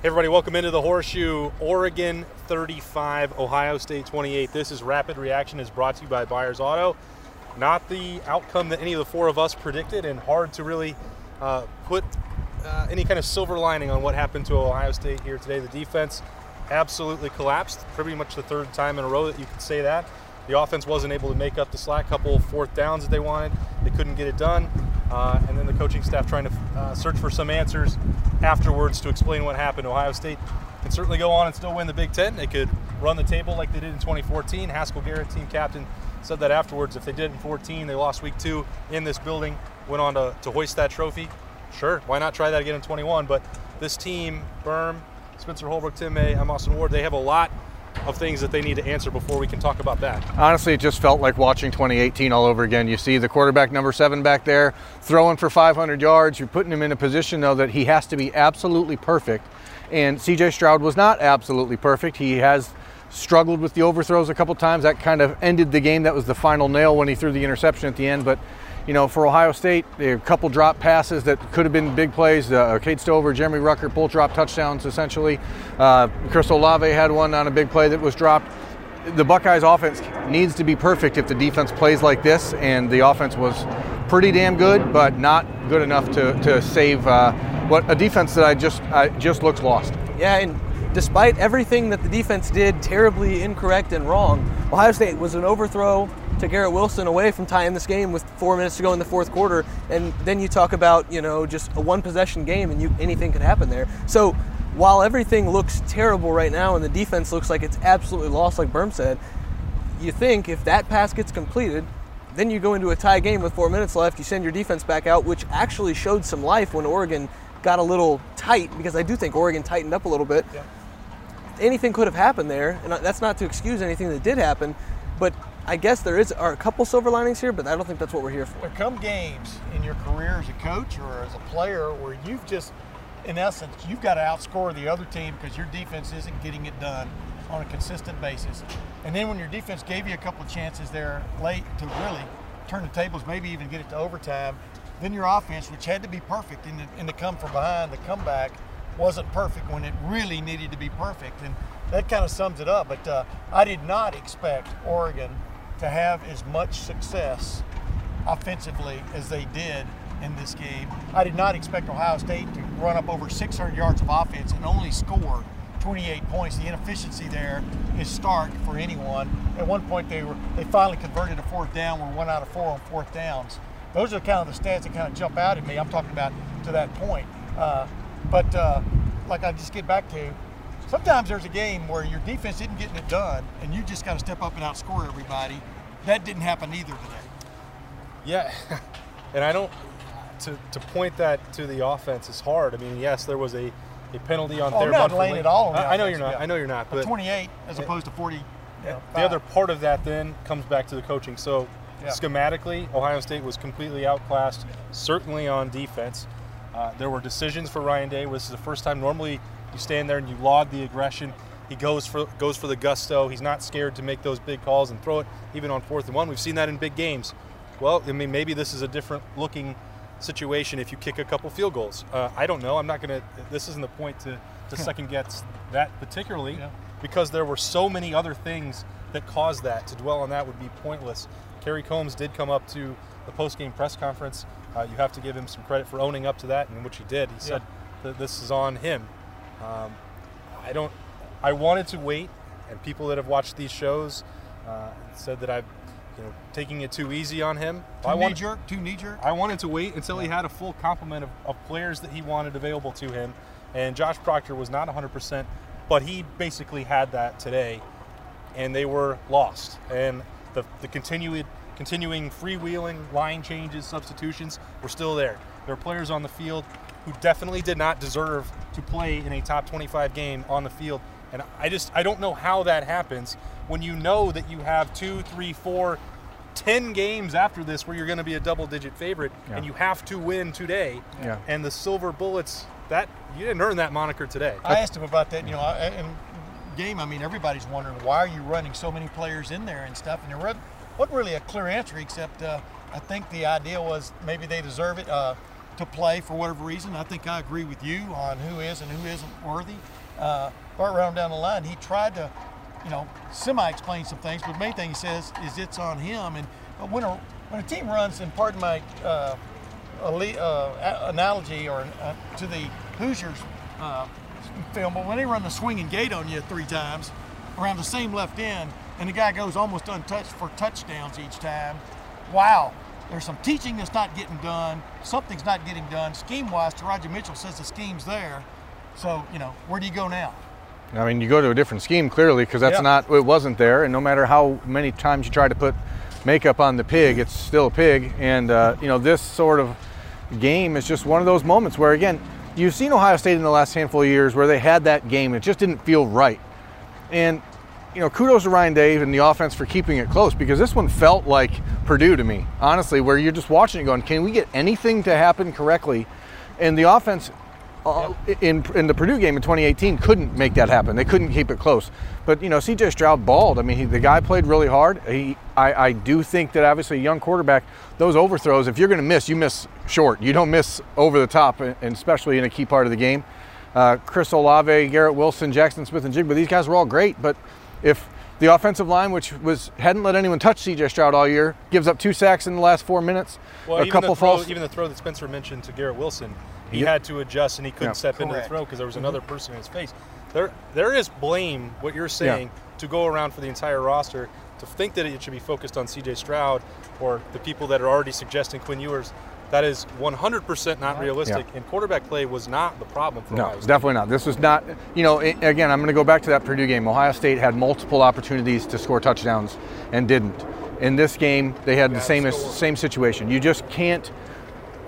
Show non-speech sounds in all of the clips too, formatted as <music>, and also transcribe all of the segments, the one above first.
Hey everybody, welcome into the Horseshoe. Oregon 35, Ohio State 28. This is Rapid Reaction is brought to you by Byers Auto. Not the outcome that any of the four of us predicted and hard to really uh, put uh, any kind of silver lining on what happened to Ohio State here today. The defense absolutely collapsed, pretty much the third time in a row that you could say that. The offense wasn't able to make up the slack, couple fourth downs that they wanted. They couldn't get it done. Uh, and then the coaching staff trying to uh, search for some answers afterwards to explain what happened. Ohio State can certainly go on and still win the Big Ten. They could run the table like they did in 2014. Haskell Garrett, team captain, said that afterwards. If they did in 14, they lost week two in this building, went on to, to hoist that trophy. Sure, why not try that again in 21? But this team, Berm, Spencer Holbrook, Tim May, I'm Austin Ward, they have a lot of things that they need to answer before we can talk about that. Honestly, it just felt like watching 2018 all over again. You see the quarterback number seven back there throwing for 500 yards. You're putting him in a position, though, that he has to be absolutely perfect. And CJ Stroud was not absolutely perfect. He has struggled with the overthrows a couple times. That kind of ended the game. That was the final nail when he threw the interception at the end. But you know, for Ohio State, a couple drop passes that could have been big plays. Uh, Cade Stover, Jeremy Ruckert, both drop touchdowns essentially. Uh, Chris Olave had one on a big play that was dropped. The Buckeyes offense needs to be perfect if the defense plays like this, and the offense was pretty damn good, but not good enough to, to save uh, what a defense that I just I just looks lost. Yeah, and despite everything that the defense did terribly incorrect and wrong, Ohio State was an overthrow to Garrett Wilson away from tying this game with four minutes to go in the fourth quarter. And then you talk about, you know, just a one possession game and you anything could happen there. So while everything looks terrible right now and the defense looks like it's absolutely lost, like Berm said, you think if that pass gets completed, then you go into a tie game with four minutes left, you send your defense back out, which actually showed some life when Oregon got a little tight, because I do think Oregon tightened up a little bit. Yeah. Anything could have happened there, and that's not to excuse anything that did happen, but I guess there is are a couple silver linings here, but I don't think that's what we're here for. There come games in your career as a coach or as a player where you've just, in essence, you've got to outscore the other team because your defense isn't getting it done on a consistent basis. And then when your defense gave you a couple of chances there late to really turn the tables, maybe even get it to overtime, then your offense, which had to be perfect in the, in the come from behind, the comeback, wasn't perfect when it really needed to be perfect. And that kind of sums it up. But uh, I did not expect Oregon to have as much success offensively as they did in this game. I did not expect Ohio State to run up over 600 yards of offense and only score 28 points. The inefficiency there is stark for anyone. At one point, they were they finally converted a fourth down. We're one out of four on fourth downs. Those are kind of the stats that kind of jump out at me. I'm talking about to that point. Uh, but uh, like I just get back to, sometimes there's a game where your defense isn't getting it done, and you just got to step up and outscore everybody. That didn't happen either today. Yeah, <laughs> and I don't to, to point that to the offense is hard. I mean, yes, there was a, a penalty on oh, their. I'm not laying it all. I, I, know you're not. Yeah. I know you're not. But 28 as opposed to 40. You know, the other part of that then comes back to the coaching. So yeah. schematically, Ohio State was completely outclassed, certainly on defense. Uh, there were decisions for Ryan Day. This is the first time. Normally, you stand there and you laud the aggression. He goes for goes for the gusto. He's not scared to make those big calls and throw it even on fourth and one. We've seen that in big games. Well, I mean, maybe this is a different looking situation if you kick a couple field goals. Uh, I don't know. I'm not going to. This isn't the point to, to second guess that particularly yeah. because there were so many other things that caused that. To dwell on that would be pointless. Kerry Coombs did come up to the post game press conference. Uh, you have to give him some credit for owning up to that, and which he did. He said that this is on him. Um, I don't. I wanted to wait, and people that have watched these shows uh, said that I've, you know, taking it too easy on him. Too I knee jerk. Too knee jerk. I wanted to wait until he had a full complement of, of players that he wanted available to him, and Josh Proctor was not 100%, but he basically had that today, and they were lost. And the the continued continuing freewheeling line changes, substitutions were still there. There were players on the field who definitely did not deserve to play in a top 25 game on the field. And I just I don't know how that happens when you know that you have two, three, four, ten games after this where you're going to be a double-digit favorite Yeah. and you have to win today. Yeah. And the Silver Bullets that you didn't earn that moniker today. I asked him about that. You know, I- in game, I mean, everybody's wondering why are you running so many players in there and stuff, and there wasn't, wasn't really a clear answer except uh, I think the idea was maybe they deserve it uh, to play for whatever reason. I think I agree with you on who is and who isn't worthy. Uh, Bart round down the line, he tried to, you know, semi-explain some things, but the main thing he says is it's on him. And but when a when a team runs, and pardon my uh, uh, analogy or uh, to the Hoosiers uh, film, but when they run the swinging gate on you three times around the same left end, and the guy goes almost untouched for touchdowns each time, wow. There's some teaching that's not getting done. Something's not getting done. Scheme-wise, Teradja Mitchell says the scheme's there. So, you know, where do you go now? I mean, you go to a different scheme clearly because that's Yeah. not it wasn't there, and no matter how many times you try to put makeup on the pig, it's still a pig. And uh, you know, this sort of game is just one of those moments where, again, you've seen Ohio State in the last handful of years where they had that game, it just didn't feel right. And you know, kudos to Ryan Day and the offense for keeping it close because this one felt like Purdue to me, honestly, where you're just watching it going, can we get anything to happen correctly? And the offense uh, in in the Purdue game in 2018 couldn't make that happen. They couldn't keep it close. But you know, C.J. Stroud balled. I mean, he, the guy played really hard. He, I, I do think that obviously a young quarterback, those overthrows, if you're going to miss, you miss short. You don't miss over the top, and especially in a key part of the game. Uh, Chris Olave, Garrett Wilson, Jaxon Smith-Njigba, these guys were all great. But if the offensive line, which was hadn't let anyone touch C.J. Stroud all year, gives up two sacks in the last four minutes, Well, a even couple the throw, false. even the throw that Spencer mentioned to Garrett Wilson, he Yep. had to adjust and he couldn't Yeah. step into the throw because there was mm-hmm. another person in his face. There, there is blame. What you're saying to go around for the entire roster to think that it should be focused on C.J. Stroud or the people that are already suggesting Quinn Ewers. That is 100% not realistic. And quarterback play was not the problem for us. No, Ohio State. definitely not. This was not, you know, again, I'm going to go back to that Purdue game. Ohio State had multiple opportunities to score touchdowns and didn't. In this game, they had the same same situation. You just can't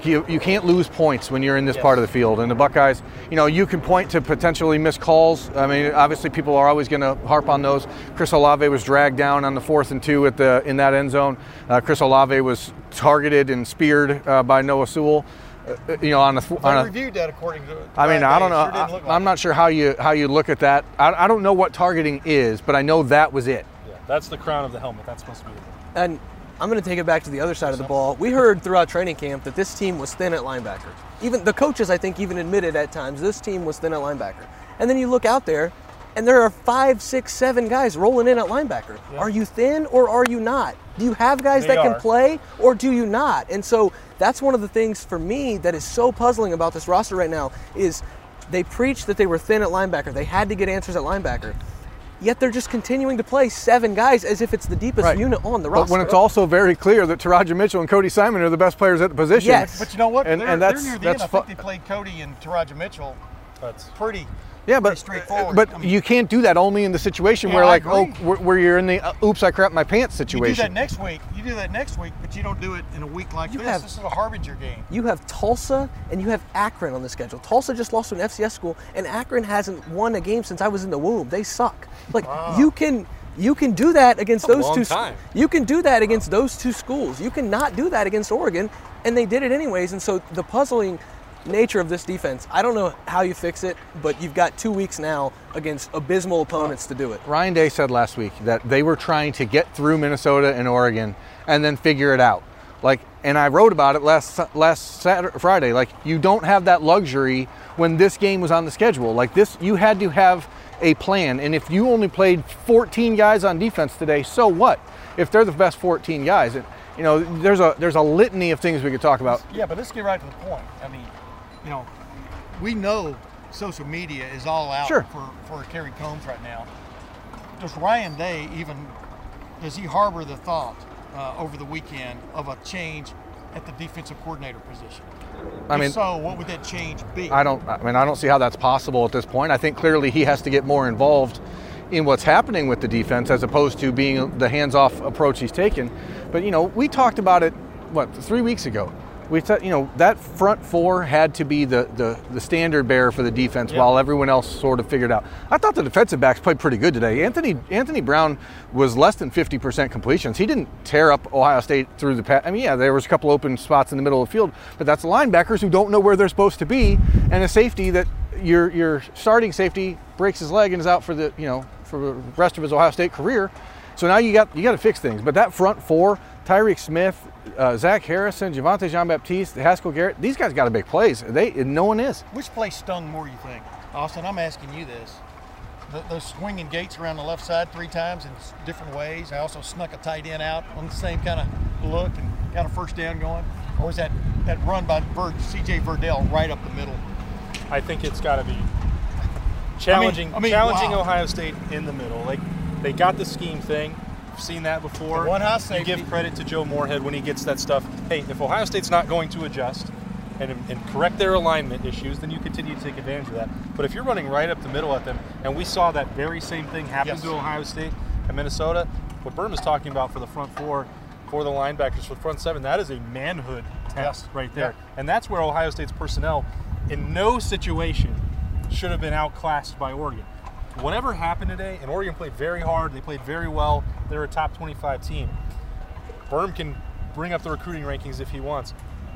you, you can't lose points when you're in this part of the field. And the Buckeyes, you know, you can point to potentially missed calls. I mean, obviously people are always going to harp on those. Chris Olave was dragged down on the fourth and two at the in that end zone. Uh, Chris Olave was targeted and speared uh, by Noah Sewell. Uh, you know, on the on I a, reviewed that according to. I mean, Ryan I don't know. Sure I, like I'm it. not sure how you how you look at that. I, I don't know what targeting is, but I know that was it. Yeah, that's the crown of the helmet. That's supposed to be. The, And I'm going to take it back to the other side of the ball. We heard throughout training camp that this team was thin at linebacker. Even the coaches, I think, even admitted at times this team was thin at linebacker. And then you look out there, and there are five, six, seven guys rolling in at linebacker. Are you thin or are you not? Do you have guys They that can play or do you not? And so that's one of the things for me that is so puzzling about this roster right now is they preached that they were thin at linebacker. They had to get answers at linebacker. Yet they're just continuing to play seven guys as if it's the deepest Right. unit on the roster. But when it's also very clear that Teradja Mitchell and Cody Simon are the best players at the position. Yes. But you know what? And- they're, and that's- they're near the that's end. I think they played Cody and Teradja Mitchell that's pretty. Yeah, pretty but straightforward. but I mean, you can't do that only in the situation Yeah, where I like oh where, where you're in the uh, oops I crap my pants situation. you do that next week. You do that next week, but you don't do it in a week like You this. have- this is a harbinger game. You have Tulsa and you have Akron on the schedule. Tulsa just lost to an FCS school, and Akron hasn't won a game since I was in the womb. They suck. Like you can you can do that against That's a those long two. time. You can do that against those two schools. You cannot do that against Oregon, and they did it anyways. And so the puzzling nature of this defense, I don't know how you fix it, but you've got two weeks now against abysmal opponents to do it. Ryan Day said last week that they were trying to get through Minnesota and Oregon and then figure it out. Like, and I wrote about it last last Saturday, Friday. Like, you don't have that luxury when this game was on the schedule. Like this, you had to have a plan. And if you only played 14 guys on defense today, so what? If they're the best 14 guys, and you know, there's a there's a litany of things we could talk about. Yeah, but let's get right to the point. I mean, you know, we know social media is all out Sure. for, for Kerry Coombs right now. Does Ryan Day even, does he harbor the thought uh, over the weekend of a change at the defensive coordinator position? I If mean, so, what would that change be? I don't. I mean, I don't see how that's possible at this point. I think clearly he has to get more involved in what's happening with the defense as opposed to being the hands-off approach he's taken. But you know, we talked about it what three weeks ago. We thought, you know, that front four had to be the, the, the standard bearer for the defense while everyone else sort of figured out. I thought the defensive backs played pretty good today. Anthony Anthony Brown was less than 50% completions. He didn't tear up Ohio State through the pass. I mean, yeah, there was a couple open spots in the middle of the field, but that's linebackers who don't know where they're supposed to be, and a safety that your your starting safety breaks his leg and is out for the you know for the rest of his Ohio State career. So now you got you got to fix things. But that front four, Tyreke Smith, uh, Zach Harrison, Javontae Jean-Baptiste, Haskell Garrett, these guys got to make plays. They no one is. Which play stung more, you think? Austin, I'm asking you this. The, those swinging gates around the left side three times in different ways. I also snuck a tight end out on the same kind of look and got a first down going. Or was that, that run by Ver, C.J. Verdell right up the middle? I think it's got to be challenging, I mean, challenging wow. Ohio State in the middle. Like they got the scheme thing. We've seen that before. The one high you give credit to Joe Moorhead when he gets that stuff. Hey, if Ohio State's not going to adjust and, and correct their alignment issues, then you continue to take advantage of that. But if you're running right up the middle at them, and we saw that very same thing happen Yes. to Ohio State and Minnesota, what Berm is talking about for the front four, for the linebackers, for the front seven, that is a manhood test Yes. right there. Yeah. And that's where Ohio State's personnel, in no situation, should have been outclassed by Oregon. Whatever happened today, and Oregon played very hard, they played very well, they're a top 25 team. Berm can bring up the recruiting rankings if he wants.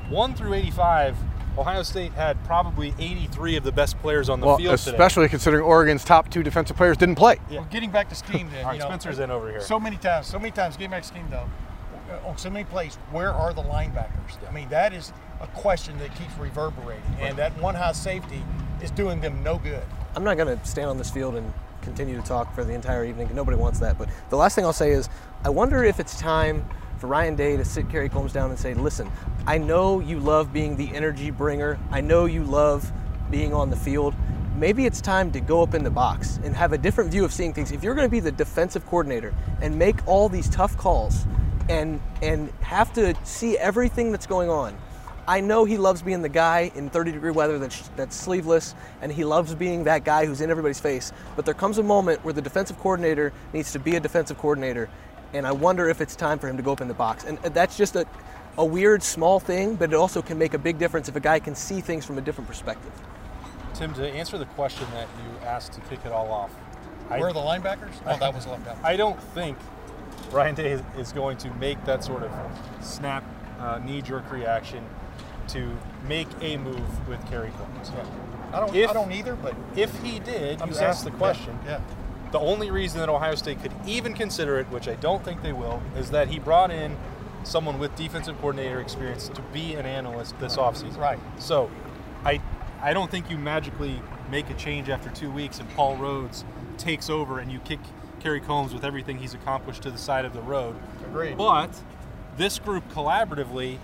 1 through 85, Ohio State had probably 83 of the best players on the Well, field today. especially considering Oregon's top two defensive players didn't play. Yeah. Well, getting back to scheme then. <laughs> All right, you know, Spencer's in over here. So many times, so many times, getting back to scheme though, uh, on so many plays, where are the linebackers? I mean, that is a question that keeps reverberating. And that one high safety is doing them no good. I'm not going to stand on this field and continue to talk for the entire evening. Nobody wants that. But the last thing I'll say is I wonder if it's time for Ryan Day to sit Kerry Coombs down and say, listen, I know you love being the energy bringer. I know you love being on the field. Maybe it's time to go up in the box and have a different view of seeing things. If you're going to be the defensive coordinator and make all these tough calls and and have to see everything that's going on, I know he loves being the guy in 30 degree weather that's, that's sleeveless, and he loves being that guy who's in everybody's face. But there comes a moment where the defensive coordinator needs to be a defensive coordinator, and I wonder if it's time for him to go up in the box. And that's just a, a weird, small thing, but it also can make a big difference if a guy can see things from a different perspective. Tim, to answer the question that you asked to kick it all off, I- Where are the linebackers? Oh, that was left out. I don't think Ryan Day is- is going to make that sort of snap, uh, knee-jerk reaction to make a move with Kerry Coombs. I don't, If- I don't either, but If he did, I'm you asked the question. Yeah. The only reason that Ohio State could even consider it, which I don't think they will, is that he brought in someone with defensive coordinator experience to be an analyst this offseason. Right. So, I I don't think you magically make a change after two weeks and Paul Rhoads takes over and you kick Kerry Coombs with everything he's accomplished to the side of the road. Agreed. But this group collaboratively,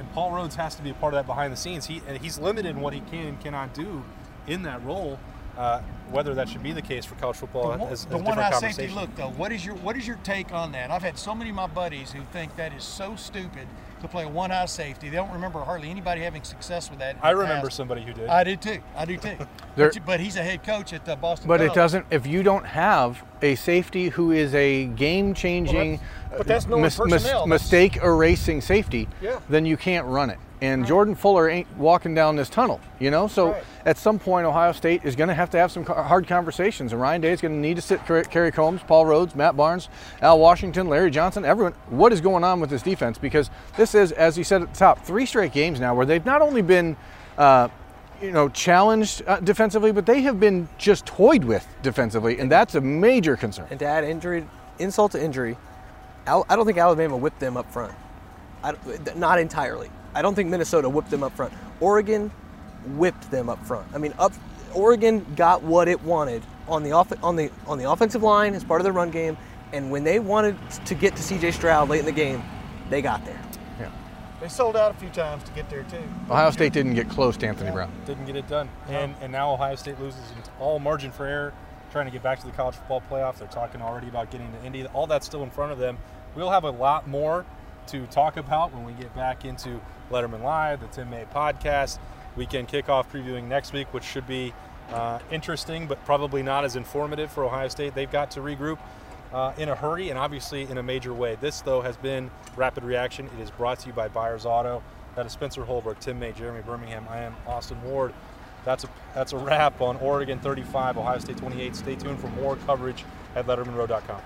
and Paul Rhoads has to be a part of that behind the scenes. He he's limited in what he can and cannot do in that role. Uh, whether that should be the case for college football The one, is, is the a one eye safety look though. What is your what is your take on that? I've had so many of my buddies who think that is so stupid to play a one eye safety. They don't remember hardly anybody having success with that. I remember past. somebody who did. I do too. I do too. <laughs> There- but, but he's a head coach at the Boston. But it doesn't. If you don't have a safety who is a game-changing, Well, that's- but that's knowing personnel. That's- mistake erasing safety, Yeah. then you can't run it. And Jordan Fuller ain't walking down this tunnel, you know. So Right. at some point, Ohio State is going to have to have some hard conversations, and Ryan Day is going to need to sit Kerry Coombs, Paul Rhoads, Matt Barnes, Al Washington, Larry Johnson, everyone. What is going on with this defense? Because this is, as you said at the top, three straight games now where they've not only been uh, you know, challenged uh, defensively, but they have been just toyed with defensively, and that's a major concern. And to add injury, insult to injury, I don't think Alabama whipped them up front. I, not entirely. I don't think Minnesota whipped them up front. Oregon whipped them up front. I mean, up Oregon got what it wanted on the off, on the on the offensive line as part of their run game, and when they wanted to get to C.J. Stroud late in the game, they got there. Yeah. They sold out a few times to get there too. Ohio State didn't get close to Anthony Brown. didn't get it done. And and now Ohio State loses all margin for error, trying to get back to the college football playoff. They're talking already about getting to Indy. All that's still in front of them. We'll have a lot more to talk about when we get back into Lettermen Live, the Tim May podcast, weekend kickoff previewing next week, which should be uh, interesting, but probably not as informative for Ohio State. They've got to regroup. Uh, in a hurry and obviously in a major way. This, though, has been Rapid Reaction. It is brought to you by Byers Auto. That is Spencer Holbrook, Tim May, Jeremy Birmingham. I am Austin Ward. That's a that's a wrap on Oregon 35, Ohio State 28. Stay tuned for more coverage at LettermenRow.com.